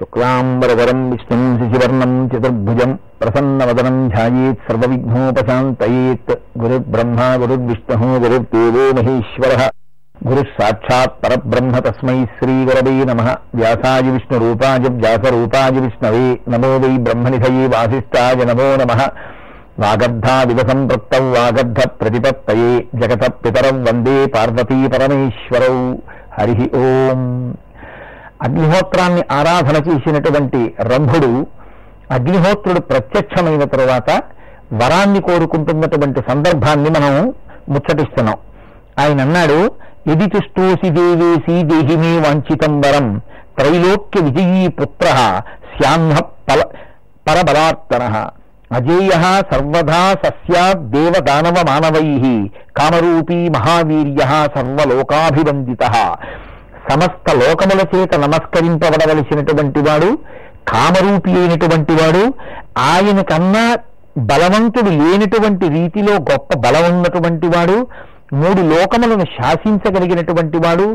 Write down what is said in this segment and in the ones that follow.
శుక్లాంబరవరం విష్ణుం శిశివర్ణం చతుర్భుజం ప్రసన్నవదనం ధ్యాయేత్ సర్వవిఘ్నోపశాంతయేత్ గురుర్బ్రహ్మ గురుర్విష్ణు గురుర్దేవో మహేశ్వర. గురు సాక్షాత్ పరబ్రహ్మ తస్మై శ్రీగురవే నమ. వ్యాసాయ విష్ణు రూపాయ వ్యాసరూపాయ విష్ణవే నమో వై బ్రహ్మనిధయే వాసిష్టాయ నమో నమ. వాగర్ధావివ సంపృక్తౌ వాగర్ధ ప్రతిపత్తయే జగత పితరం వందే పార్వతీ పరమేశ్వరౌ. హరి ఓం. అగ్నిహోత్రాన్ని ఆరాధన చేసినటువంటి రంభుడు అగ్నిహోత్రుడు ప్రత్యక్షమైన తరువాత వరాన్ని కోరుకుంటున్నటువంటి సందర్భాన్ని మనం ముచ్చటిస్తున్నాం. ఆయన అన్నాడు ఇది తుష్టోసి దేవేసి దేహిమే వాంఛితం వరం. త్రైలోక్య విజయీ పుత్ర శ్యాహ్న పల పరబలార్తన అజేయ సర్వదా సస్యాద్ దేవదానవ మానవై. కామరూపీ మహావీర్య సర్వలోకాభివందిత. సమస్త లోకముల చేత నమస్కరింపబడవలసినటువంటి వాడు కామరూపి అయినటువంటి వాడు ఆయన కన్నా బలవంతుడు లేనటువంటి రీతిలో గొప్ప బలం ఉన్నటువంటి వాడు మూడు లోకములను శాసించగలిగినటువంటి వాడు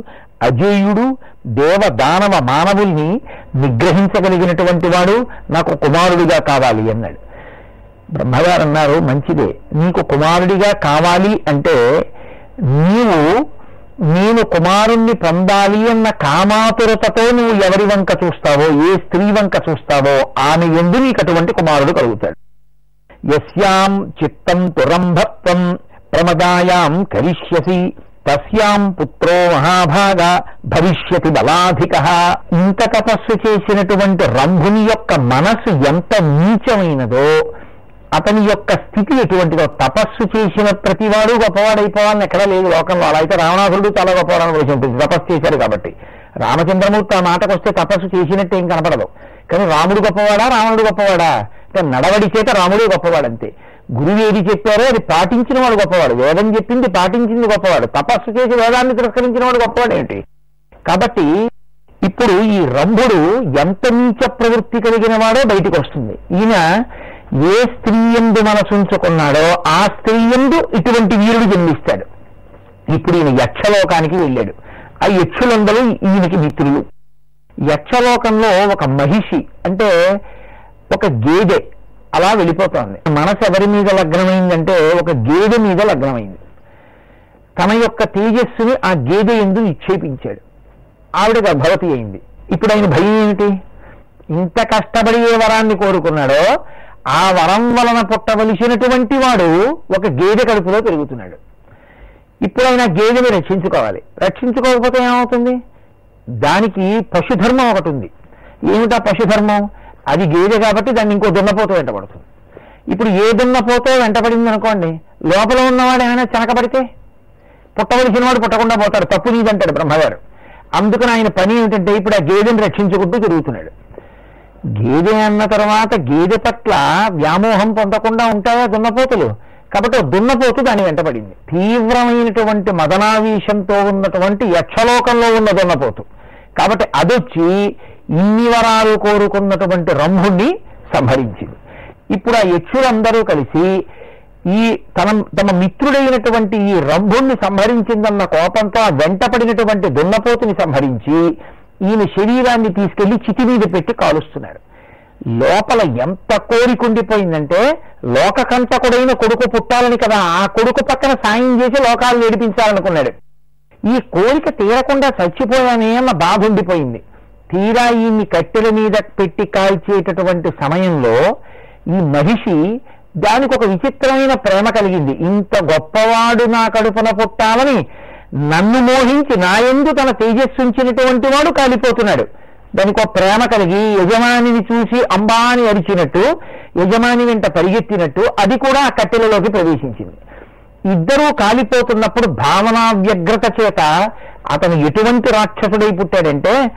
అజేయుడు దేవ దానవ మానవుల్ని నిగ్రహించగలిగినటువంటి వాడు నాకు కుమారుడిగా కావాలి అన్నాడు. బ్రహ్మగారు అన్నారు మంచిదే నీకు కుమారుడిగా కావాలి అంటే నీవు నేను కుమారుణ్ణి పొందాలి అన్న కామాతురతతో నువ్వు ఎవరి వంక చూస్తావో ఏ స్త్రీ వంక చూస్తావో ఆమె ఎందు నీకు అటువంటి కుమారుడు కలుగుతాడు. యస్యాం చిత్తం తురంభత్వం ప్రమదాయాం కరిష్యసి తస్యాం పుత్రో మహాభాగ భవిష్యతి బలాధిక. ఇంత తపస్సు చేసినటువంటి రంభుని యొక్క మనస్సు ఎంత నీచమైనదో అతని యొక్క స్థితి ఎటువంటిదో. తపస్సు చేసిన ప్రతివాడు గొప్పవాడైపోవాలని ఎక్కడా లేదు లోకంలో. అలా అయితే రావణాసురుడు చాలా గొప్పవాడని వేసి ఉంటుంది తపస్సు చేశారు కాబట్టి. రామచంద్రమూర్తి ఆ మాటకు వస్తే తపస్సు చేసినట్టు ఏం కనపడదు. కానీ రాముడు గొప్పవాడా రావణుడు గొప్పవాడా? అంటే నడవడి చేత రాముడే గొప్పవాడంతే. గురువు ఏది చెప్పారో అది పాటించిన వాడు గొప్పవాడు. వేదం చెప్పింది పాటించింది గొప్పవాడు. తపస్సు చేసి వేదాన్ని తిరస్కరించిన వాడు గొప్పవాడు ఏంటి? కాబట్టి ఇప్పుడు ఈ రంభుడు ఎంత నీచ ప్రవృత్తి కలిగిన వాడో బయటికి వస్తుంది. ఈయన ఏ స్త్రీ ఎందు మనసుంచుకున్నాడో ఆ స్త్రీ ఎందు ఇటువంటి వీరుడు జన్మిస్తాడు. ఇప్పుడు ఈయన యక్షలోకానికి వెళ్ళాడు. ఆ యక్షులందరూ ఈయనకి మిత్రులు. యక్షలోకంలో ఒక మహిషి అంటే ఒక గేదె అలా వెళ్ళిపోతోంది. మనసు ఎవరి మీద లగ్నమైందంటే ఒక గేదె మీద లగ్నమైంది. తన యొక్క తేజస్సుని ఆ గేదె ఎందు నిక్షేపించాడు. ఆవిడ గర్భవతి అయింది. ఇప్పుడు ఆయన భయం ఏమిటి? ఇంత కష్టపడి ఏ వరాన్ని కోరుకున్నాడో ఆ వరం వలన పుట్టవలసినటువంటి వాడు ఒక గేదె కడుపులో పెరుగుతున్నాడు. ఇప్పుడైనా గేదెని రక్షించుకోవాలి. రక్షించుకోకపోతే ఏమవుతుంది? దానికి పశుధర్మం ఒకటి ఉంది. ఏమిటా పశుధర్మం? అది గేదె కాబట్టి దాన్ని ఇంకో దున్నపోతూ వెంటబడుతుంది ఇప్పుడు ఏ దున్నపోతో వెంటబడింది అనుకోండి లోపల ఉన్నవాడు ఏమైనా చెనకబడితే పుట్టవలసిన వాడు పుట్టకుండా పోతాడు. తప్పు నీదంటాడు బ్రహ్మగారు. అందుకని ఆయన పని ఏమిటంటే ఇప్పుడు ఆ గేదెని రక్షించుకుంటూ తిరుగుతున్నాడు. గేదె అన్న తర్వాత గేదె పట్ల వ్యామోహం పొందకుండా ఉంటాయా దున్నపోతులు? కాబట్టి దున్నపోతు దాని వెంటబడింది తీవ్రమైనటువంటి మదనావీషంతో ఉన్నటువంటి యక్షలోకంలో ఉన్న దున్నపోతు. కాబట్టి అదొచ్చి ఇన్ని వరాలు కోరుకున్నటువంటి రంభుణ్ణి సంహరించింది. ఇప్పుడు ఆ యక్షులందరూ కలిసి ఈ తన తమ మిత్రుడైనటువంటి ఈ రంభుణ్ణి సంహరించిందన్న కోపంతో ఆ వెంటపడినటువంటి దున్నపోతుని సంహరించి ఈయన శరీరాన్ని తీసుకెళ్ళి చితి మీద పెట్టి కాలుస్తున్నారు లోపల ఎంత కోరికుండిపోయిందంటే లోకకంటకుడైన కొడుకు పుట్టాలని కదా ఆ కొడుకు పక్కన సాయం చేసి లోకాలు ఏడిపించాలనుకున్నాడు. ఈ కోరిక తీరకుండా చచ్చిపోయానే అన్న బాధ ఉండిపోయింది. తీరా ఈయన్ని కట్టెల మీద పెట్టి కాల్చేటటువంటి సమయంలో ఈ మహిషి దానికి ఒక విచిత్రమైన ప్రేమ కలిగింది. ఇంత గొప్పవాడు నా కడుపున పుట్టాలని నన్ను మోహించి నా ఎందు తన తేజస్సుంచినటువంటి వాడు కాలిపోతున్నాడు. దానికి ఒక ప్రేమ కలిగి యజమానిని చూసి అంబా అని అరిచినట్టు యజమాని వెంట పరిగెత్తినట్టు అది కూడా ఆ కట్టెలలోకి ప్రవేశించింది. ఇద్దరూ కాలిపోతున్నప్పుడు భావనా వ్యగ్రత చేత అతను ఎటువంటి రాక్షసుడై పుట్టాడంటే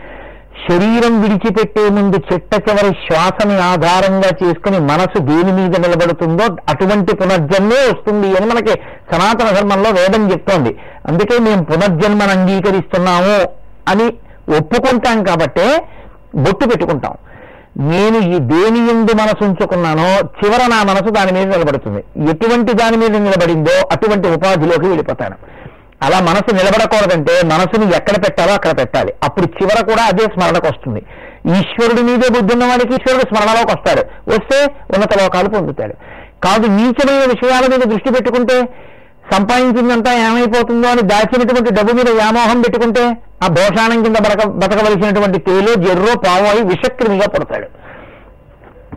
శరీరం విడిచిపెట్టే ముందు చెట్ట చివరి శ్వాసని ఆధారంగా చేసుకుని మనసు దేని మీద నిలబడుతుందో అటువంటి పునర్జన్మే వస్తుంది అని మనకి సనాతన ధర్మంలో వేదం చెప్తోంది. అందుకే మేము పునర్జన్మను అంగీకరిస్తున్నాము అని ఒప్పుకుంటాం కాబట్టే బొట్టు పెట్టుకుంటాం. నేను ఈ దేని ఎందు మనసు ఉంచుకున్నానో చివర నా మనసు దాని మీద నిలబడుతుంది. ఎటువంటి దాని మీద నిలబడిందో అటువంటి ఉపాధిలోకి వెళ్ళిపోతాను. అలా మనసు నిలబడకూడదంటే మనసుని ఎక్కడ పెట్టాలో అక్కడ పెట్టాలి. అప్పుడు చివర కూడా అదే స్మరణకు వస్తుంది. ఈశ్వరుడి మీదే బుద్ధి ఉన్న వాడికి ఈశ్వరుడు స్మరణలోకి వస్తాడు. వస్తే ఉన్నత లోకాలు పొందుతాడు. కాదు నీచమైన విషయాల మీద దృష్టి పెట్టుకుంటే సంపాదించిందంతా ఏమైపోతుందో అని దాచినటువంటి డబ్బు మీద వ్యామోహం పెట్టుకుంటే ఆ భోషాణం కింద బతక బతకవలసినటువంటి తేలో జర్రో పావు అయి విషక్రిమిగా పుడతాడు.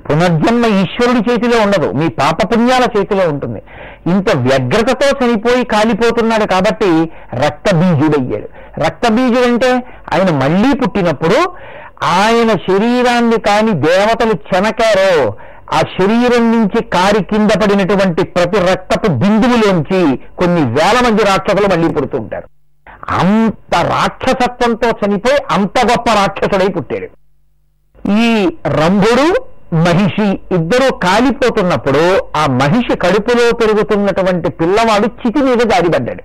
పునర్జన్మ ఈశ్వరుడి చేతిలో ఉండదు మీ పాపపుణ్యాల చేతిలో ఉంటుంది. ఇంత వ్యగ్రతతో చనిపోయి కాలిపోతున్నాడు కాబట్టి రక్తబీజుడయ్యాడు. రక్తబీజుడంటే ఆయన మళ్ళీ పుట్టినప్పుడు ఆయన శరీరాన్ని కాని దేవతలు చెనకారో ఆ శరీరం నుంచి కారి కింద పడినటువంటి ప్రతి రక్తపు బిందువులోంచి కొన్ని వేల మంది రాక్షసులు మళ్ళీ పుడుతుంటారు అంత రాక్షసత్వంతో చనిపోయి అంత గొప్ప రాక్షసుడై పుట్టాడు. ఈ రంభుడు మహిషి ఇద్దరూ కాలిపోతున్నప్పుడు ఆ మహిషి కడుపులో పెరుగుతున్నటువంటి పిల్లవాడు చితి మీద జారిపడ్డాడు.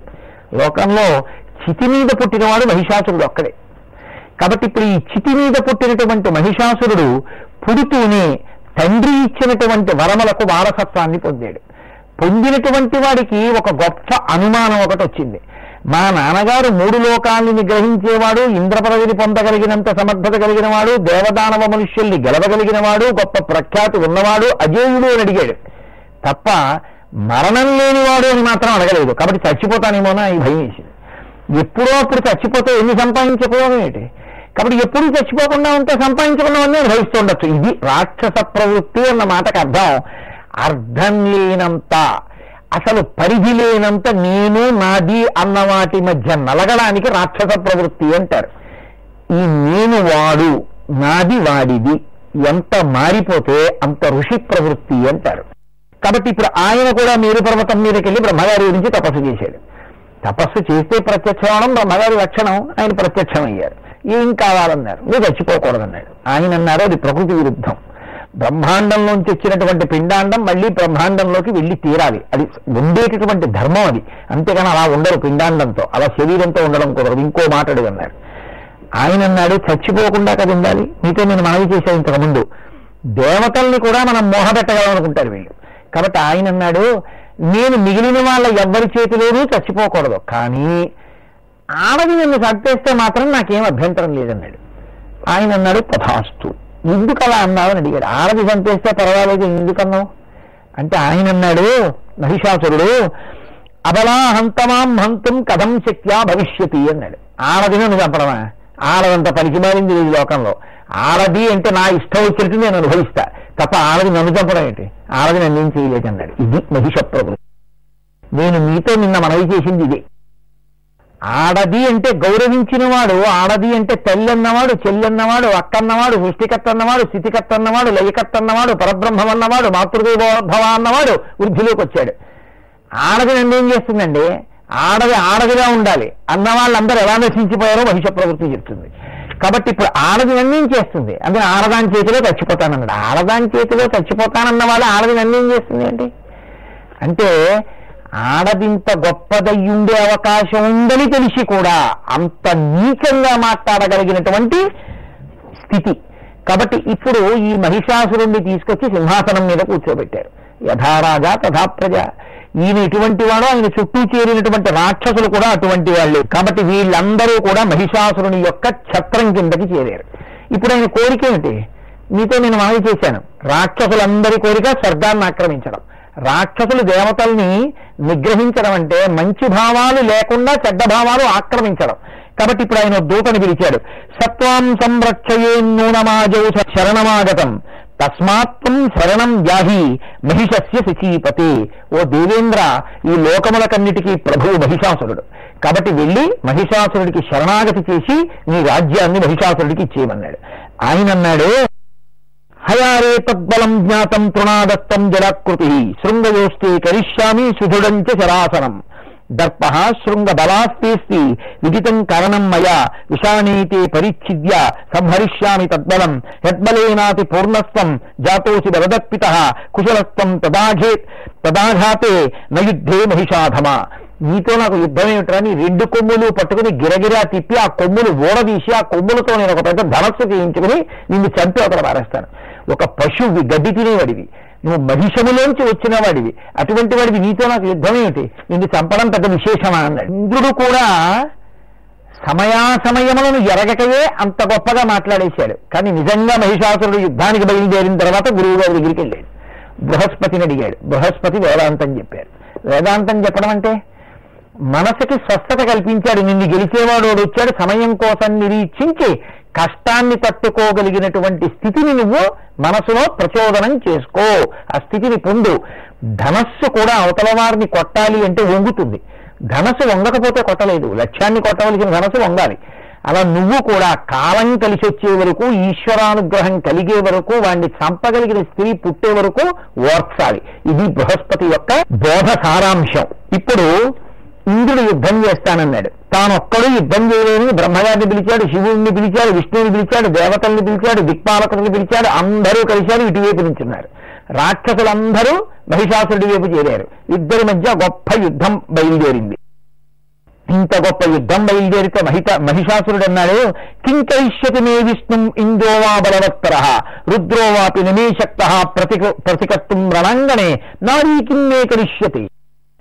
లోకంలో చితి మీద పుట్టినవాడు మహిషాసురుడు ఒక్కడే. కాబట్టి ఇప్పుడు ఈ చితి మీద పుట్టినటువంటి మహిషాసురుడు పుడుతూనే తండ్రి ఇచ్చినటువంటి వరములకు వారసత్వాన్ని పొందాడు. పొందినటువంటి వాడికి ఒక గొప్ప అనుమానం ఒకటి వచ్చింది. మా నాన్నగారు మూడు లోకాల్ని నిగ్రహించేవాడు ఇంద్రపదవిని పొందగలిగినంత సమర్థత కలిగినవాడు దేవదానవ మనుష్యుల్ని గెలవగలిగినవాడు గొప్ప ప్రఖ్యాతి ఉన్నవాడు అజేయుడు అని అడిగాడు. తప్ప మరణం లేనివాడు అని మాత్రం అడగలేదు. కాబట్టి చచ్చిపోతానేమోనా ఈ భయం వేసింది. ఎప్పుడో అప్పుడు చచ్చిపోతే ఎన్ని సంపాదించకపోవడం ఏంటి? కాబట్టి ఎప్పుడు చచ్చిపోకుండా ఉంటే సంపాదించకుండా అనుభవిస్తూ ఉండొచ్చు. ఇది రాక్షస ప్రవృత్తి అన్న మాటకు అర్థం. అర్థం లేనంత అసలు పరిధి లేనంత నేను నాది అన్న వాటి మధ్య నలగడానికి రాక్షస ప్రవృత్తి అంటారు. ఈ నేను వాడు నాది వాడిది ఎంత మారిపోతే అంత ఋషి ప్రవృత్తి అంటారు. కాబట్టి ఇప్పుడు ఆయన కూడా మీరు పర్వతం మీదకి వెళ్ళి బ్రహ్మగారి గురించి తపస్సు చేశాడు. తపస్సు చేస్తే ప్రత్యక్షమవడం బ్రహ్మగారి లక్షణం ఆయన ప్రత్యక్షమయ్యారు. ఏం కావాలన్నారు? నువ్వు చచ్చిపోకూడదన్నాడు. ఆయన అన్నారు అది ప్రకృతి విరుద్ధం. బ్రహ్మాండంలోంచి వచ్చినటువంటి పిండాండం మళ్ళీ బ్రహ్మాండంలోకి వెళ్ళి తీరాలి. అది ఉండేటటువంటి ధర్మం అది. అంతేగాని అలా ఉండరు పిండాండంతో. అలా శరీరంతో ఉండడం కుదరదు. ఇంకో మాటడు అన్నాడు ఆయన అన్నాడు చచ్చిపోకుండా కదా ఉండాలి. మీతో నేను మనవి చేశాను ఇంతకుముందు. దేవతల్ని కూడా మనం మోహబెట్టగలమనుకుంటారు వీళ్ళు. కాబట్టి ఆయన అన్నాడు నేను మిగిలిన వాళ్ళ ఎవ్వరి చేతిలోనూ చచ్చిపోకూడదు. కానీ ఆడది నన్ను చంపేస్తే మాత్రం నాకేం అభ్యంతరం లేదన్నాడు. ఆయన అన్నాడు తథాస్తు. ఎందుకు అలా అన్నావు అని అడిగాడు. ఆడది చంపేస్తే పర్వాలేదు ఎందుకన్నావు? అంటే ఆయన అన్నాడు మహిషాసురుడు అబలా హంతమాం హంతం కథం శక్త్యా భవిష్యతి అన్నాడు. ఆరది నన్ను చంపడమా? ఆడదంత పనికిమారింది ఈ లోకంలో. ఆడది అంటే నా ఇష్టం వచ్చినట్టు నేను అనుభవిస్తా. తప్ప ఆడది నన్ను చంపడం ఏంటి? ఆడది నన్ను ఏం చేయలేదు అన్నాడు ఇది మహిష ప్రవృత్తి. నేను మీతో నిన్న మనవి చేసింది ఇదే. ఆడది అంటే గౌరవించినవాడు ఆడది అంటే తల్లి అన్నవాడు చెల్లి అన్నవాడు అక్క అన్నవాడు సృష్టికర్త అన్నవాడు స్థితికర్త అన్నవాడు లయకర్త అన్నవాడు పరబ్రహ్మం అన్నవాడు మాతృదేవోద్భవ అన్నవాడు వృద్ధిలోకి వచ్చాడు ఆడది నన్ను ఏం చేస్తుందండి? ఆడది ఆడదిగా ఉండాలి. అన్న వాళ్ళందరూ ఎలా నశించిపోయారో మహిష ప్రవృత్తి చెప్తుంది. కాబట్టి ఇప్పుడు ఆడది నన్ను చేస్తుంది? అంటే ఆడదాని చేతిలో చచ్చిపోతానన్నాడు. ఆడదాని చేతిలో చచ్చిపోతానన్న వాళ్ళు ఆడది నన్ను చేస్తుంది అండి? అంటే ఆడదింత గొప్పదయ్యుండే అవకాశం ఉందని తెలిసి కూడా అంత నీచంగా మాట్లాడగలిగినటువంటి స్థితి. కాబట్టి ఇప్పుడు ఈ మహిషాసురుణ్ణి తీసుకొచ్చి సింహాసనం మీద కూర్చోబెట్టారు. యథారాజా తథా ప్రజ. ఈయన ఇటువంటి వాడు ఆయన చుట్టూ చేరినటువంటి రాక్షసులు కూడా అటువంటి వాళ్ళే. కాబట్టి వీళ్ళందరూ కూడా మహిషాసురుని యొక్క ఛత్రం కిందకి చేరారు. ఇప్పుడు ఆయన కోరిక ఏమిటి? మీతో నేను మనవి చేశాను. రాక్షసులందరి కోరిక స్వర్గాన్ని ఆక్రమించడం. రాక్షసులు దేవతల్ని నిగ్రహించడం అంటే మంచి భావాలు లేకుండా చెడ్డ భావాలు ఆక్రమించడం. కాబట్టి ఇప్పుడు ఆయన దూతని పిలిచాడు. సత్వాం సంరక్షయే నూనమాజౌ శరణమాగతం. తస్మాత్వం శరణం యాహి మహిషస్య శచీపతే. ఓ దేవేంద్ర ఈ లోకములకన్నిటికీ ప్రభువు మహిషాసురుడు. కాబట్టి వెళ్ళి మహిషాసురుడికి శరణాగతి చేసి నీ రాజ్యాన్ని మహిషాసురుడికి ఇచ్చేయమన్నాడు. ఆయన అన్నాడు హయారే తద్బలం జ్ఞాతం తృణాదత్తం జలాకృతి. శృంగయోస్తే కరిష్యామి సుదృఢంచ శరాసనం. దర్ప శృంగబలాస్తేస్తి విదితం కరణం మయా విషాణీతే పరిచ్ఛిద్య సంహరిష్యామి తద్బలం యద్బలేనాతి పూర్ణస్వం జాతోసి బలదత్పిత కుశలత్వం తదాఘే తదాఘాతే నయుద్ధే మహిషాధమ. నీతో నాకు యుద్ధం ఏమిట్రా నీ రెండు కొమ్ములు పట్టుకుని గిరగిరా తిప్పి ఆ కొమ్ములు ఓడదీసి ఆ కొమ్ములతో నేను ఒక పెద్ద ధనస్సు చేయించుకుని నిన్ను చంపి అవతల పారేస్తాను. ఒక పశువు గడ్డి తినేవాడివి. నువ్వు మహిషములోంచి వచ్చిన వాడివి. అటువంటి వాడివి నీతో నాకు యుద్ధం ఏమిటి? నిన్ను చంపడం పెద్ద విశేషమా అన్నాడు. ఇంద్రుడు కూడా సమయాసమయములను ఎరగకయే అంత గొప్పగా మాట్లాడేశాడు. కానీ నిజంగా మహిషాసురుడు యుద్ధానికి బయలుదేరిన తర్వాత గురువు గారి దగ్గరికి వెళ్ళాడు. బృహస్పతిని అడిగాడు. బృహస్పతి వేదాంతం చెప్పారు వేదాంతం చెప్పడం అంటే? మనసుకి స్వస్థత కల్పించాడు. నిన్ను గెలిచేవాడు వాడు వచ్చాడు. సమయం కోసం నిరీక్షించి కష్టాన్ని తట్టుకోగలిగినటువంటి స్థితిని నువ్వు మనసులో ప్రచోదనం చేసుకో. ఆ స్థితిని పొందు. ధనస్సు కూడా అవతల వారిని కొట్టాలి అంటే వంగుతుంది. ధనస్సు వంగకపోతే కొట్టలేదు. లక్ష్యాన్ని కొట్టవలసిన ధనస్సు వంగాలి. అలా నువ్వు కూడా కాలం కలిసి వచ్చే వరకు ఈశ్వరానుగ్రహం కలిగే వరకు వాడిని చంపగలిగిన స్త్రీ పుట్టే వరకు ఓర్చాలి. ఇది బృహస్పతి యొక్క బోధ సారాంశం. ఇప్పుడు ఇంద్రుడు యుద్ధం చేస్తానన్నాడు. తానొక్కడు యుద్ధం చేయలేని బ్రహ్మగారిని పిలిచాడు శివుడిని పిలిచాడు విష్ణువుని పిలిచాడు దేవతల్ని పిలిచాడు దిక్పాలకుల్ని పిలిచాడు అందరూ కలిశారు ఇటువైపు నుంచున్నారు. రాక్షసులందరూ మహిషాసురుడి వైపు చేరారు. ఇద్దరి మధ్య గొప్ప యుద్ధం బయలుదేరింది. ఇంత గొప్ప యుద్ధం బయలుదేరితే మహిత మహిషాసురుడు అన్నాడు కింకరిష్యతి మే విష్ణు ఇంద్రోవా బలవత్తర రుద్రోవాపి నిమేశక్త ప్రతిక ప్రతికత్వం రణంగనే నారీ కిన్నే కరిష్యతి.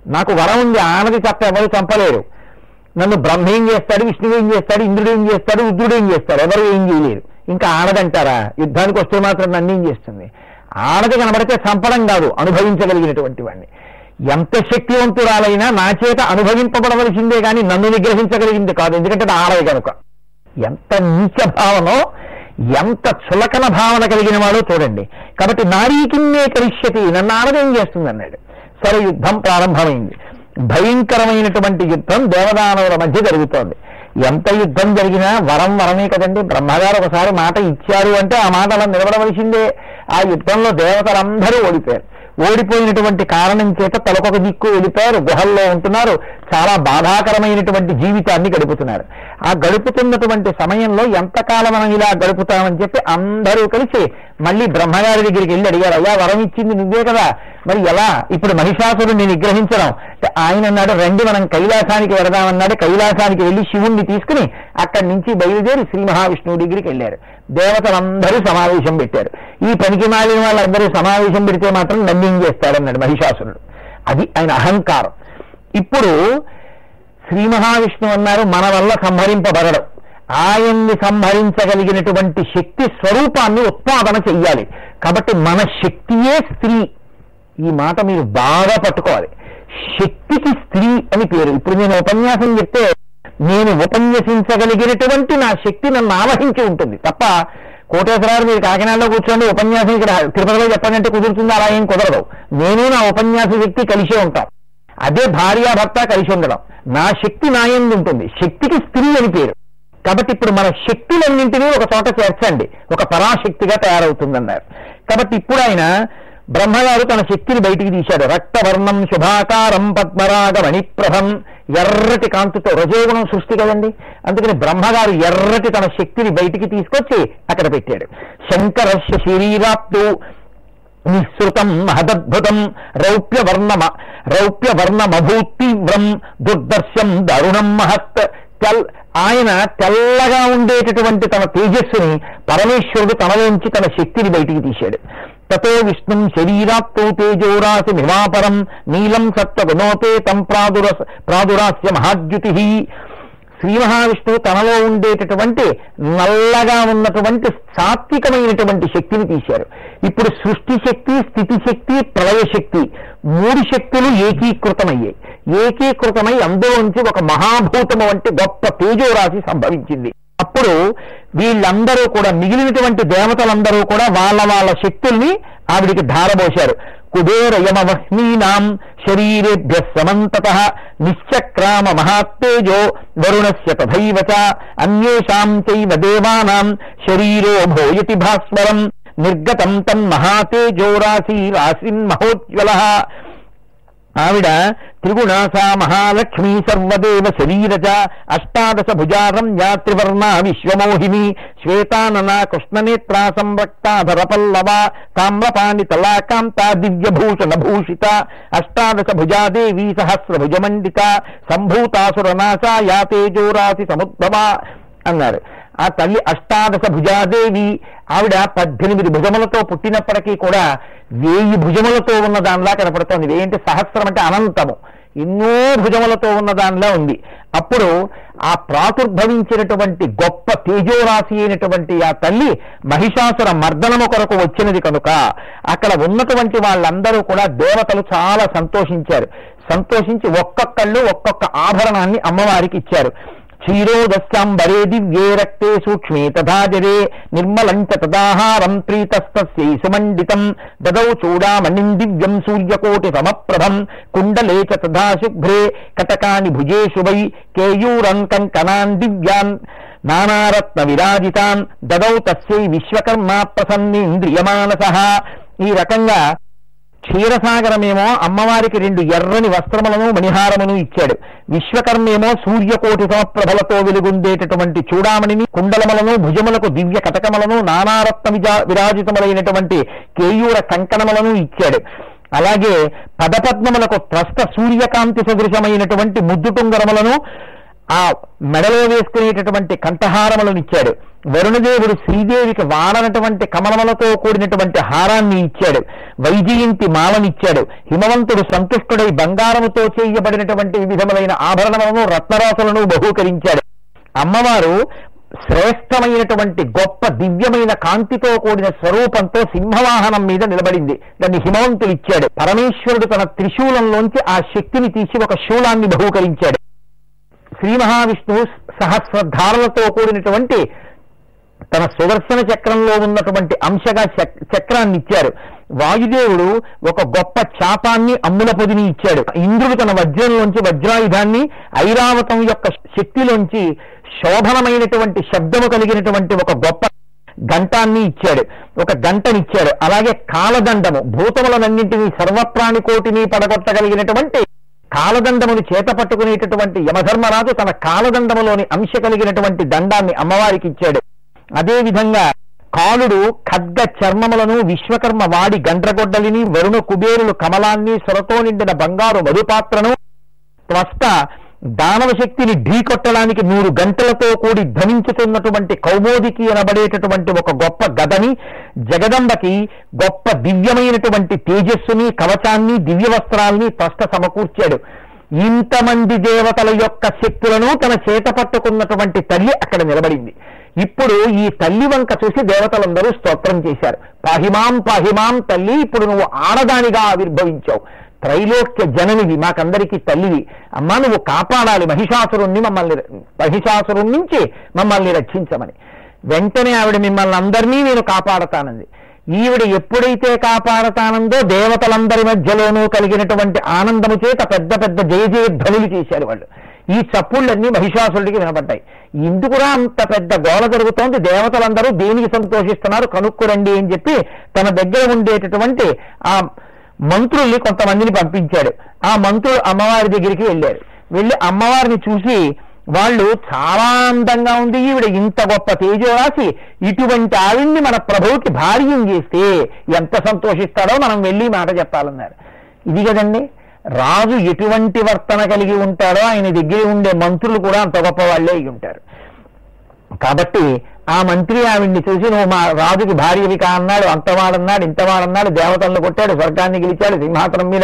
నాకు వరం ఉంది ఆనది తప్ప ఎవరు చంపలేరు. నన్ను బ్రహ్మ ఏం చేస్తాడు విష్ణువు ఏం చేస్తాడు ఇంద్రుడు ఏం చేస్తాడు రుద్రుడు ఏం చేస్తాడు ఎవరు ఏం చేయలేరు. ఇంకా ఆనదంటారా యుద్ధానికి వస్తే మాత్రం నన్ను ఏం చేస్తుంది? ఆనది కనబడితే చంపడం కాదు అనుభవించగలిగినటువంటి వాడిని. ఎంత శక్తివంతురాలైనా నా చేత అనుభవింపబడవలసిందే కానీ నన్ను నిగ్రహించగలిగింది కాదు ఎందుకంటే అది ఆడది కనుక. ఎంత నీచ భావనో ఎంత చులకన భావన కలిగిన వాడో చూడండి. కాబట్టి నారీకిన్నే కరిష్యతి నన్ను ఆడదేం చేస్తుంది అన్నాడు. సరే యుద్ధం ప్రారంభమైంది. భయంకరమైనటువంటి యుద్ధం దేవదానవుల మధ్య జరుగుతోంది. ఎంత యుద్ధం జరిగినా వరం వరమే కదండి. బ్రహ్మగారు ఒకసారి మాట ఇచ్చారు అంటే ఆ మాట అలా నిలబడవలసిందే. ఆ యుద్ధంలో దేవతలందరూ ఓడిపోయారు. ఓడిపోయినటువంటి కారణం చేత తలకొక దిక్కు వెళ్ళిపోయారు. గుహల్లో ఉంటున్నారు. చాలా బాధాకరమైనటువంటి జీవితాన్ని గడుపుతున్నారు. ఆ గడుపుతున్నటువంటి సమయంలో ఎంతకాలం మనం ఇలా గడుపుతామని చెప్పి అందరూ కలిసి మళ్ళీ బ్రహ్మగారి దగ్గరికి వెళ్ళి అడిగారు అయ్యా వరం ఇచ్చింది నువ్వే కదా. మరి ఎలా? ఇప్పుడు మహిషాసురుడిని నిగ్రహించడం. ఆయన అన్నాడు రండి మనం కైలాసానికి వెడదామన్నాడు కైలాసానికి వెళ్ళి శివుణ్ణి తీసుకుని అక్కడి నుంచి బయలుదేరి శ్రీ మహావిష్ణువు దగ్గరికి వెళ్ళారు. దేవతలందరూ సమావేశం పెట్టారు. ఈ పనికి మాలిన వాళ్ళందరూ సమావేశం పెడితే మాత్రం నందిం చేస్తాడన్నాడు మహిషాసురుడు. అది ఆయన అహంకారం. ఇప్పుడు శ్రీ మహావిష్ణువు అన్నారు మన వల్ల సంహరింపబడడం. ఆయన్ని సంహరించగలిగినటువంటి శక్తి స్వరూపాన్ని ఉత్పాదన చెయ్యాలి. కాబట్టి మన శక్తియే స్త్రీ. ఈ మాట మీరు బాగా పట్టుకోవాలి. శక్తికి స్త్రీ అని పేరు. ఇప్పుడు నేను ఉపన్యాసం చెప్తే నేను ఉపన్యసించగలిగినటువంటి నా శక్తి నన్ను ఆవహించి ఉంటుంది. తప్ప కోటేశ్వరరావు మీరు కాకినాడలో కూర్చోండి ఉపన్యాసం ఇక్కడ తిరుపతిలో చెప్పాలంటే కుదురుతుంది? అలా ఏం కుదరదు. నేను నా ఉపన్యాస శక్తి కలిసే ఉంటాం. అదే భార్యాభర్త కలిసి ఉండడం. నా శక్తి నాయంది ఉంటుంది. శక్తికి స్త్రీ అని పేరు. కాబట్టి ఇప్పుడు మన శక్తులన్నింటినీ ఒక చోట చేర్చండి. ఒక పరాశక్తిగా తయారవుతుందన్నారు. కాబట్టి ఇప్పుడు ఆయన బ్రహ్మగారు తన శక్తిని బయటికి తీశాడు. రక్తవర్ణం శుభాకారం పద్మరాగ మణిప్రభం ఎర్రటి కాంతితో రజోగుణం సృష్టి కదండి. అందుకని బ్రహ్మగారు ఎర్రటి తన శక్తిని బయటికి తీసుకొచ్చి అక్కడ పెట్టాడు. శంకరస్య శరీరాప్తు నిస్సృతం మహదద్భుతం రౌప్యవర్ణమ రౌప్యవర్ణమభూతీవ్రం దుర్దర్శం దారుణం మహత్ కల్ ఆయన తెల్లగా ఉండేటటువంటి తన తేజస్సుని పరమేశ్వరుడు తనలోంచి తన శక్తిని బయటికి తీశాడు. తతో విష్ణుం శరీరాప్తౌ తేజోరాశి నివాపరం నీలం సత్వగుణోపేతం ప్రాదుర ప్రాదురాస్య మహాద్యుతి శ్రీ మహావిష్ణువు తనలో ఉండేటటువంటి నల్లగా ఉన్నటువంటి సాత్వికమైనటువంటి శక్తిని తీశారు. ఇప్పుడు సృష్టి శక్తి స్థితి శక్తి ప్రళయ శక్తి మూడు శక్తులు ఏకీకృతమయ్యాయి. ఏకీకృతమై అందులోంచి ఒక మహాభూతము వంటి గొప్ప తేజోరాశి సంభవించింది. అప్పుడు వీళ్ళందరూ కూడా మిగిలినటువంటి దేవతలందరూ కూడా వాళ్ళ వాళ్ళ శక్తుల్ని ఆవిడికి ధారబోశారు. కుబేర యమవహ్నీనాం శరీరేభ్య సమంతత నిశ్చక్రామ మహాత్తేజో వరుణస్య తథైవ అన్యేషాం చైవ దేవానాం శరీరో భోయతి భాస్వరం నిర్గతం తన్మహాతేజో రాశి రాశిన్ మహోజ్వల ఆవిడ త్రిగుణాస మహాలక్ష్మీ సర్వదేవ శరీరజ అష్టాదశ భుజారం యాత్రివర్ణ విశ్వమోహిని శ్వేతాననా కృష్ణనేత్ర సంరక్తాధర పల్లవ తామ్రపాణి తలాకాంత దివ్యభూషణ భూషిత అష్టాదశ భుజాదేవి సహస్రభుజమండిత సంభూతాసురనాశ యా తేజోరాశి సముద్భవ అన్నారు. ఆ తల్లి అష్టాదశ భుజాదేవి ఆవిడ పద్దెనిమిది భుజములతో పుట్టినప్పటికీ కూడా వేయి భుజములతో ఉన్న దానిలా కనపడుతోంది. వేయి అంటే సహస్రం అంటే అనంతము. ఎన్నో భుజములతో ఉన్న దానిలా ఉంది. అప్పుడు ఆ ప్రాతుర్భవించినటువంటి గొప్ప తేజోరాశి అయినటువంటి ఆ తల్లి మహిషాసుర మర్దనము కొరకు వచ్చినది కనుక అక్కడ ఉన్నటువంటి వాళ్ళందరూ కూడా దేవతలు చాలా సంతోషించారు. సంతోషించి ఒక్కొక్కళ్ళు ఒక్కొక్క ఆభరణాన్ని అమ్మవారికి ఇచ్చారు. క్షీరోదస్యాంబరే దివ్యే రక్తే సూక్ష్మే తథా జరే నిర్మలం చ తదాహారం ప్రీతస్తస్యై సుమండితం దదౌ చూడామణిం దివ్యం సూర్యకోటి సమప్రభం కుండలే చ తథా శుభ్రే కటకాని భుజేషు వై కేయూరం కంకణాన్ దివ్యాన్ నానారత్న విరాజితాన్ దదౌ తస్యై విశ్వకర్మ ప్రసన్నేంద్రియమానస ఈ రకంగా క్షీరసాగరమేమో అమ్మవారికి రెండు ఎర్రని వస్త్రములను మణిహారమును ఇచ్చాడు. విశ్వకర్మేమో సూర్యకోటి సమప్రభలతో వెలుగుండేటటువంటి చూడామణిని కుండలములను భుజములకు దివ్య కటకములను నానారత్న విజా విరాజితములైనటువంటి కేయూర కంకణములను ఇచ్చాడు. అలాగే పదపద్మములకు త్రస్త సూర్యకాంతి సదృశమైనటువంటి ముద్దుటుంగరములను ఆ మెడలో వేసుకునేటటువంటి కంఠహారములను ఇచ్చాడు. వరుణదేవుడు శ్రీదేవికి వాడనటువంటి కమలములతో కూడినటువంటి హారాన్ని ఇచ్చాడు. వైజయంతి మాలనిచ్చాడు. హిమవంతుడు సంతుష్టుడై బంగారముతో చేయబడినటువంటి విధములైన ఆభరణములను రత్నరాసులను బహూకరించాడు. అమ్మవారు శ్రేష్టమైనటువంటి గొప్ప దివ్యమైన కాంతితో కూడిన స్వరూపంతో సింహవాహనం మీద నిలబడింది. దాన్ని హిమవంతుడు ఇచ్చాడు. పరమేశ్వరుడు తన త్రిశూలంలోంచి ఆ శక్తిని తీసి ఒక శూలాన్ని బహూకరించాడు. శ్రీ మహావిష్ణువు సహస్రధారలతో కూడినటువంటి తన సుదర్శన చక్రంలో ఉన్నటువంటి అంశగా చక్రాన్ని ఇచ్చారు వాయుదేవుడు ఒక గొప్ప చాపాన్ని అమ్ముల పొదిని ఇచ్చాడు. ఇంద్రుడు తన వజ్రంలోంచి వజ్రాయుధాన్ని ఐరావతం యొక్క శక్తిలోంచి శోభనమైనటువంటి శబ్దము కలిగినటువంటి ఒక గొప్ప గంటాన్ని ఇచ్చాడు. ఒక గంటనిచ్చాడు అలాగే కాలదండము భూతములనన్నింటినీ సర్వప్రాణికోటిని పడగొట్టగలిగినటువంటి కాలదండమును చేత పట్టుకునేటటువంటి యమధర్మరాజు తన కాలదండములోని అంశ కలిగినటువంటి దండాన్ని అమ్మవారికి ఇచ్చాడు. అదేవిధంగా కాలుడు ఖడ్గ చర్మములను విశ్వకర్మ వాడి గండ్రగొడ్డలిని వరుణ కుబేరులు కమలాన్ని సొరతో నిండిన బంగారు మధుపాత్రను త్వస్త దానవ శక్తిని ఢీకొట్టడానికి నూరు గంటలతో కూడి ధనించుతున్నటువంటి కౌమోదికి అనబడేటటువంటి ఒక గొప్ప గదని జగదంబకి గొప్ప దివ్యమైనటువంటి తేజస్సుని కవచాన్ని దివ్య వస్త్రాల్ని త్వస్త సమకూర్చాడు. ఇంతమంది దేవతల యొక్క శక్తులను తన చేత పట్టుకున్నటువంటి తల్లి అక్కడ నిలబడింది. ఇప్పుడు ఈ తల్లి వంక చూసి దేవతలందరూ స్తోత్రం చేశారు. పాహిమాం పాహిమాం తల్లి ఇప్పుడు నువ్వు ఆడదానిగా ఆవిర్భవించావు. త్రైలోక్య జననివి మాకందరికీ తల్లివి. అమ్మా నువ్వు కాపాడాలి. మహిషాసురుణ్ణి మమ్మల్ని మహిషాసురుణ్ నుంచి మమ్మల్ని రక్షించమని. వెంటనే ఆవిడ మిమ్మల్ని అందరినీ నేను కాపాడతానంది. ఈవిడ ఎప్పుడైతే కాపాడతానందో దేవతలందరి మధ్యలోనూ కలిగినటువంటి ఆనందము చేత పెద్ద పెద్ద జయ జయ ధ్వనులు చేశారు వాళ్ళు. ఈ చప్పుళ్ళన్నీ మహిషాసురుడికి వినపడ్డాయి. ఇందుకురా అంత పెద్ద గోల జరుగుతోంది. దేవతలందరూ దేనికి సంతోషిస్తున్నారు? కనుక్కురండి అని చెప్పి తన దగ్గర ఉండేటటువంటి ఆ మంత్రుల్ని కొంతమందిని పంపించాడు. ఆ మంత్రులు అమ్మవారి దగ్గరికి వెళ్ళారు. వెళ్ళి అమ్మవారిని చూసి వాళ్ళు చాలా అందంగా ఉంది ఈవిడ ఇంత గొప్ప తేజోరాశి ఇటువంటి ఆవిడ్ని మన ప్రభువుకి భార్యం చేస్తే ఎంత సంతోషిస్తాడో మనం వెళ్ళి మాట చెప్పాలన్నారు. ఇది కదండి? రాజు ఎటువంటి వర్తన కలిగి ఉంటాడో ఆయన దగ్గర ఉండే మంత్రులు కూడా అంత గొప్ప వాళ్ళే అయి ఉంటారు. కాబట్టి ఆ మంత్రి ఆవిడ్ని చూసి నువ్వు మా రాజుకి భార్యవి కా అన్నాడు అంతవాడన్నాడు ఇంతవాడన్నాడు దేవతలను కొట్టాడు స్వర్గాన్ని గెలిచాడు సింహాసనం మీద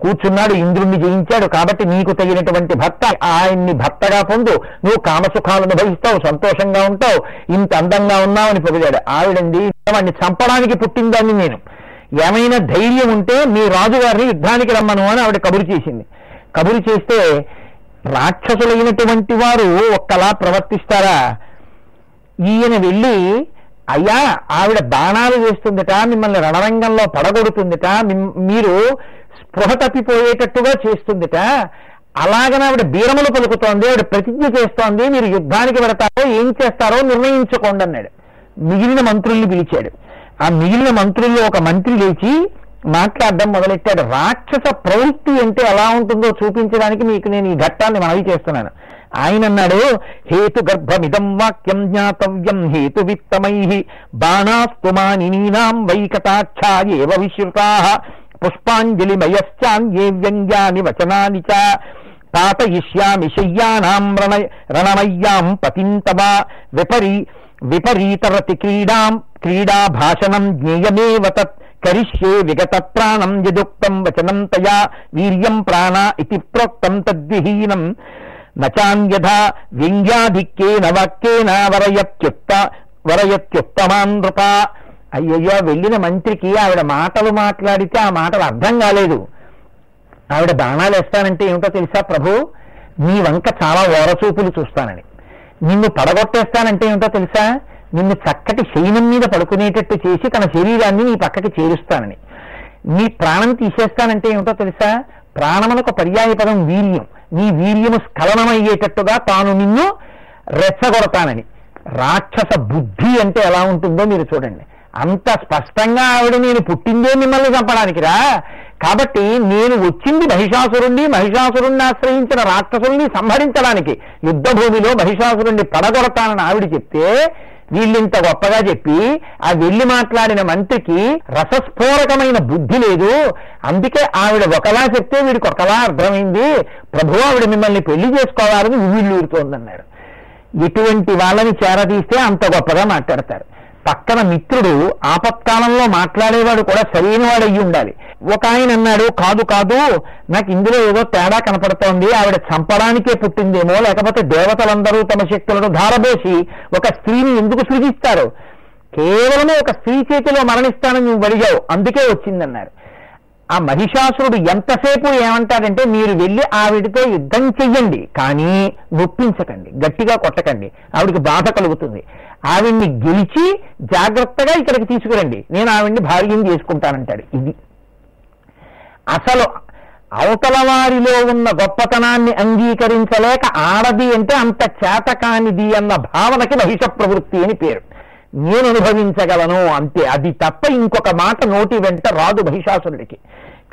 కూర్చున్నాడు ఇంద్రుణ్ణి జయించాడు. కాబట్టి నీకు తగినటువంటి భర్త ఆయన్ని భర్తగా పొందు. నువ్వు కామసుఖాలను భవిస్తావు సంతోషంగా ఉంటావు ఇంత అందంగా ఉన్నావని పొగిడాడు. ఆవిడంది వాడిని చంపడానికి పుట్టిందాన్ని నేను. ఏమైనా ధైర్యం ఉంటే మీ రాజుగారిని యుద్ధానికి రమ్మను అని ఆవిడ కబురు చేసింది. కబురు చేస్తే రాక్షసులైనటువంటి వారు ఒక్కలా ప్రవర్తిస్తారా? ఈయన వెళ్ళి అయ్యా ఆవిడ బాణాలు వేస్తుందిట మిమ్మల్ని రణరంగంలో పడగొడుతుందిట మీరు స్పృహ తప్పిపోయేటట్టుగా చేస్తుందిట. అలాగని ఆవిడ బీరములు పలుకుతోంది ఆవిడ ప్రతిజ్ఞ చేస్తోంది మీరు యుద్ధానికి పెడతారో ఏం చేస్తారో నిర్ణయించుకోండి అన్నాడు. మిగిలిన మంత్రుల్ని పిలిచాడు. ఆ మిగిలిన మంత్రుల్లో ఒక మంత్రి లేచి మాట్లాడడం మొదలెట్టాడు. రాక్షస ప్రవృత్తి అంటే ఎలా ఉంటుందో చూపించడానికి మీకు నేను ఈ ఘట్టాన్ని మనవి చేస్తున్నాను. ఆయన అన్నాడు హేతు గర్భమిదం వాక్యం జ్ఞాతవ్యం హేతు విత్తమై బాణాస్తుమానినీనాం వైకటాక్షా విశ్రుతా పుష్పాంజలిమయశ్చాన్యే వ్యంగ్యాని వచనాని చ పాతయిష్యామి శయ్యానాం రణ రణమయ్యాం పతింతవా విపరీ విపరీతరతి క్రీడాం క్రీడా భాషణం జ్ఞేయమేవ తత్ కరిష్యే విగత ప్రాణం యదుక్తం వచనం తయా వీర్యం ప్రాణ ఇది ప్రోక్తం తద్విహీనం. నచాన్యథా వ్యంగ్యాధిక్యేన వాక్యేన వరయత్యుక్త వరయత్యుత్తమాన్ అయ్యయ్యో వెళ్ళిన మంత్రికి ఆవిడ మాటలు మాట్లాడితే ఆ మాటలు అర్థం కాలేదు. ఆవిడ బాణాలు వేస్తానంటే ఏమిటో తెలుసా ప్రభు? నీ వంక చాలా ఓరచూపులు చూస్తానని. నిన్ను పడగొట్టేస్తానంటే ఏమిటో తెలుసా? నిన్ను చక్కటి శయనం మీద పడుకునేటట్టు చేసి తన శరీరాన్ని నీ పక్కకి చేరుస్తానని. నీ ప్రాణం తీసేస్తానంటే ఏమిటో తెలుసా? ప్రాణమునకు పర్యాయ పదం వీర్యం. నీ వీర్యము స్ఖలనమయ్యేటట్టుగా తాను నిన్ను రెచ్చగొడతానని. రాక్షస బుద్ధి అంటే ఎలా ఉంటుందో మీరు చూడండి. అంత స్పష్టంగా ఆవిడ నేను పుట్టిందే మిమ్మల్ని చంపడానికి రా. కాబట్టి నేను వచ్చింది మహిషాసురుణ్ణి మహిషాసురుణ్ణి ఆశ్రయించిన రాక్షసుల్ని సంహరించడానికి యుద్ధ భూమిలో మహిషాసురుణ్ణి పడగొడతానని ఆవిడ చెప్తే వీళ్ళింత గొప్పగా చెప్పి ఆ వెళ్ళి మాట్లాడిన మంత్రికి రసస్ఫోరకమైన బుద్ధి లేదు. అందుకే ఆవిడ ఒకలా చెప్తే వీడికి ఒకలా అర్థమైంది. ప్రభు ఆవిడ మిమ్మల్ని పెళ్ళి చేసుకోవాలని వీళ్ళూరుతోందన్నారు ఎటువంటి వాళ్ళని చేరదీస్తే అంత గొప్పగా మాట్లాడతారు. పక్కన మిత్రుడు ఆపత్కాలంలో మాట్లాడేవాడు కూడా సరైన వాడు అయ్యి ఉండాలి. ఒక ఆయన అన్నాడు కాదు కాదు నాకు ఇందులో ఏదో తేడా కనపడుతోంది. ఆవిడ చంపడానికే పుట్టిందేమో లేకపోతే దేవతలందరూ తమ శక్తులను ధారబోసి ఒక స్త్రీని ఎందుకు సృజిస్తారు? కేవలమే ఒక స్త్రీ చేతిలో మరణిస్తానని నువ్వు అడిగావు అందుకే వచ్చిందన్నారు. ఆ మహిషాసురుడు ఎంతసేపు ఏమంటాడంటే మీరు వెళ్ళి ఆవిడతో యుద్ధం చెయ్యండి కానీ నొప్పించకండి గట్టిగా కొట్టకండి ఆవిడికి బాధ కలుగుతుంది. ఆవిడ్ని గెలిచి జాగ్రత్తగా ఇక్కడికి తీసుకురండి నేను ఆవిడ్ని భార్యం చేసుకుంటానంటాడు. ఇది అసలు అవతల వారిలో ఉన్న గొప్పతనాన్ని అంగీకరించలేక ఆడది అంటే అంత చేతకానిది అన్న భావనకి మహిష ప్రవృత్తి అని పేరు. నేను అనుభవించగలను అంతే. అది తప్ప ఇంకొక మాట నోటి వెంట రాదు మహిషాసురుడికి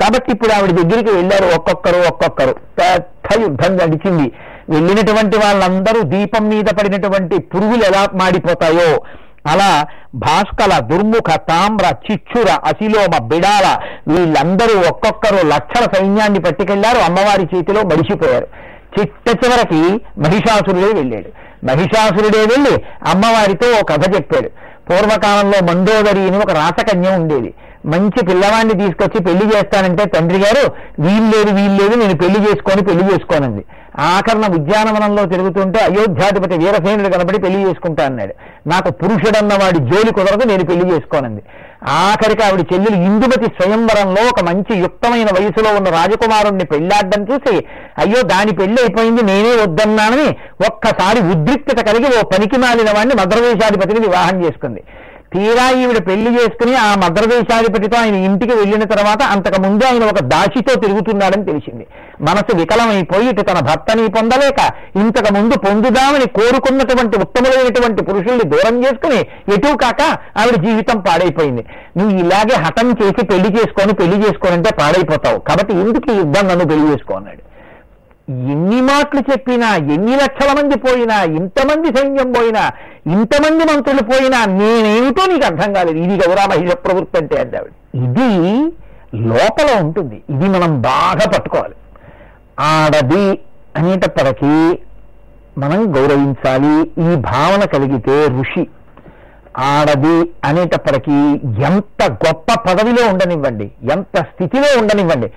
కాబట్టి ఇప్పుడు ఆవిడ దగ్గరికి వెళ్ళారు ఒక్కొక్కరు ఒక్కొక్కరు. పెద్ద యుద్ధం నడిచింది. వెళ్ళినటువంటి వాళ్ళందరూ దీపం మీద పడినటువంటి పురుగులు ఎలా మాడిపోతాయో అలా భాస్కల దుర్ముఖ తామ్ర చిచ్చుర అశిలోమ బిడాల వీళ్ళందరూ ఒక్కొక్కరు లక్షల సైన్యాన్ని పట్టుకెళ్ళారు అమ్మవారి చేతిలో మడిసిపోయారు చిట్ట చివరికి మహిషాసురుడే వెళ్ళాడు. మహిషాసురుడే వెళ్ళి అమ్మవారితో ఓ కథ చెప్పాడు. పూర్వకాలంలో మండోదరి అని ఒక రాసకన్య ఉండేది. మంచి పిల్లవాడిని తీసుకొచ్చి పెళ్ళి చేస్తానంటే తండ్రి గారు వీల్లేదు వీల్లేదు నేను పెళ్ళి చేసుకొని పెళ్ళి చేసుకోనంది ఆఖరణ ఉద్యానవనంలో తిరుగుతుంటే అయోధ్యాధిపతి వీరసేనుడు కనబడి పెళ్ళి చేసుకుంటా అన్నాడు. నాకు పురుషుడన్న వాడి జోలి కుదరదు నేను పెళ్ళి చేసుకోనంది. ఆఖరికి ఆవిడ చెల్లెలు ఇందుమతి స్వయంవరంలో ఒక మంచి యుక్తమైన వయసులో ఉన్న రాజకుమారుణ్ణి పెళ్ళాడ్డం చూసి అయ్యో దాని పెళ్ళి అయిపోయింది నేనే వద్దన్నానని ఒక్కసారి ఉద్రిక్తత కలిగి ఓ పనికి మాలిన వాడిని మద్రదేశాధిపతిని వివాహం చేసుకుంది. తీరా ఈవిడ పెళ్ళి చేసుకుని ఆ మద్రదేశాధిపతితో ఆయన ఇంటికి వెళ్ళిన తర్వాత అంతకు ముందు ఆయన ఒక దాసితో తిరుగుతున్నాడని తెలిసింది. మనసు వికలమైపోయి ఇటు తన భర్తని పొందలేక ఇంతకు ముందు పొందుదామని కోరుకున్నటువంటి ఉత్తములైనటువంటి పురుషుల్ని దూరం చేసుకుని ఎటు కాక ఆవిడ జీవితం పాడైపోయింది. నువ్వు ఇలాగే హఠం చేసి పెళ్ళి చేసుకొని పెళ్ళి చేసుకోనంటే పాడైపోతావు. కాబట్టి ఎందుకు ఈ యుద్ధం నన్ను పెళ్ళి చేసుకో అన్నాడు. ఎన్ని మాటలు చెప్పినా ఎన్ని లక్షల మంది పోయినా ఇంతమంది సైన్యం పోయినా ఇంతమంది మంత్రులు పోయినా నేనేమిటో నీకు అర్థం కాలేదు. ఇది గౌరా మహిళ ప్రవృత్తి అంటే అందావిడ ఇది లోపల ఉంటుంది. ఇది మనం బాగా పట్టుకోవాలి. ఆడది అనేటప్పటికీ మనం గౌరవించాలి. ఈ భావన కలిగితే ఋషి. ఆడది అనేటప్పటికీ ఎంత గొప్ప పదవిలో ఉండనివ్వండి. ఎంత స్థితిలో ఉండనివ్వండి.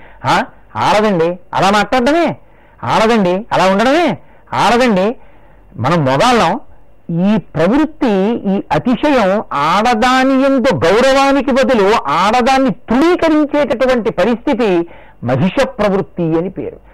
ఆడదండి. అలా మాట్లాడడమే. ఆడదండి అలా ఉండడమే. ఆడదండి మనం మొగాళ్ళం ఈ ప్రవృత్తి ఈ అతిశయం ఆడదాని ఎందు గౌరవానికి బదులు ఆడదాన్ని తృణీకరించేటటువంటి పరిస్థితి మహిష ప్రవృత్తి అని పేరు.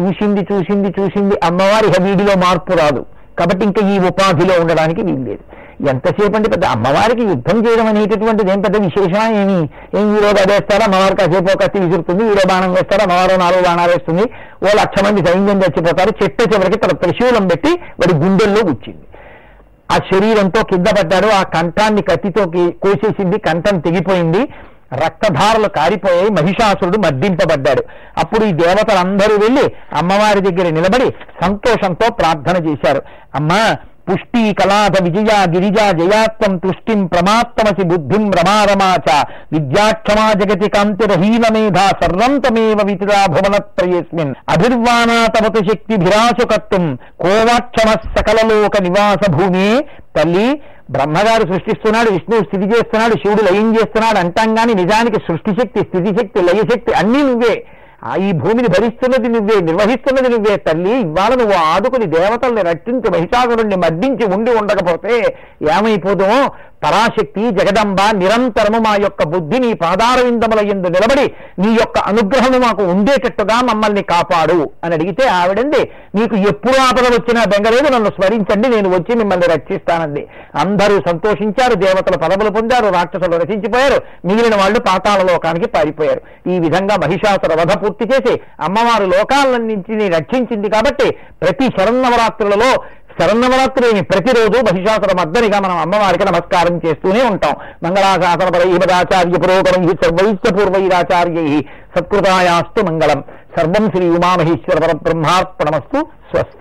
చూసింది చూసింది చూసింది అమ్మవారి వీడిలో మార్పు రాదు. కాబట్టి ఇంకా ఈ ఉపాధిలో ఉండడానికి వీల్లేదు. ఎంతసేపు అంటే పెద్ద అమ్మవారికి యుద్ధం చేయడం అనేటటువంటిది ఏం పెద్ద విశేషమా ఏమి? ఏం ఈరోజు అదేస్తారా అమ్మవారు కాసేపు ఒక కత్తి విసురుతుంది ఈరో బాణం వేస్తారా? అమ్మవారు నాలుగు బాణాలు వేస్తుంది. ఓ లక్ష మంది సైన్యం చచ్చిపోతారు చెట్టు చివరికి తన త్రిశూలం పెట్టి వాడి గుండెల్లో గుచ్చింది ఆ శరీరంతో కింద పడ్డాడు. ఆ కంఠాన్ని కత్తితో కోసేసింది. కంఠం తెగిపోయింది. రక్తధారలు కారిపోయాయి. మహిషాసురుడు మర్దింపబడ్డాడు. అప్పుడు ఈ దేవతలందరూ వెళ్ళి అమ్మవారి దగ్గర నిలబడి సంతోషంతో ప్రార్థన చేశారు. అమ్మా పుష్టి కళాధ విజయా గిరిజా జయాత్వం తుష్టిం ప్రమాత్తమసి బుద్ధిం రమారమాచ విద్యాక్షమా జగతి కాంతిరహీన మేధా సర్వంతమేవ వితిరా భువనత్రయేస్మిన్. అభిర్వాణా తవతు శక్తి భిరాశు కర్తుం. కోవాక్షమ సకలలోక నివాస భూమి తల్లి బ్రహ్మగారు సృష్టిస్తున్నాడు విష్ణువు స్థితి చేస్తున్నాడు శివుడు లయం చేస్తున్నాడు అంటాం కానీ నిజానికి సృష్టి శక్తి స్థితి శక్తి లయశక్తి అన్నీ నువ్వే. ఆ ఈ భూమిని భరిస్తున్నది నువ్వే నిర్వహిస్తున్నది నువ్వే తల్లి. ఇవాళ నువ్వు ఆదుకుని దేవతల్ని రక్షించి మహిషాసురుణ్ణి మర్దించి ఉండి ఉండకపోతే ఏమైపోదో? పరాశక్తి జగదంబ నిరంతరము మా యొక్క బుద్ధి నీ పాదారవిందముల ఎందు నిలబడి నీ యొక్క అనుగ్రహము మాకు ఉండేటట్టుగా మమ్మల్ని కాపాడు అని అడిగితే ఆవిడంది నీకు ఎప్పుడు ఆపద వచ్చినా బెంగలేదు నన్ను స్మరించండి నేను వచ్చి మిమ్మల్ని రక్షిస్తానంది. అందరూ సంతోషించారు దేవతలు పదవులు పొందారు రాక్షసులు రచించిపోయారు మిగిలిన వాళ్ళు పాతాల లోకానికి పారిపోయారు. ఈ విధంగా మహిషాసుర వధ పూర్తి చేసి అమ్మవారు లోకాలన్నింటినీ రక్షించింది కాబట్టి ప్రతి శరన్నవరాత్రులలో శరన్నవరాత్రిని ప్రతిరోజు మహిషాసుర మద్దనిగా మనం అమ్మవారికి నమస్కారం చేస్తూనే ఉంటాం. మంగళాశాసన ఈమదాచార్య పురోగమై సర్వైశ్చ పూర్వైరాచార్యై సత్కృతాయాస్తు మంగళం. సర్వం శ్రీ ఉమామహేశ్వర పరబ్రహ్మార్పణమస్తు స్వస్తి.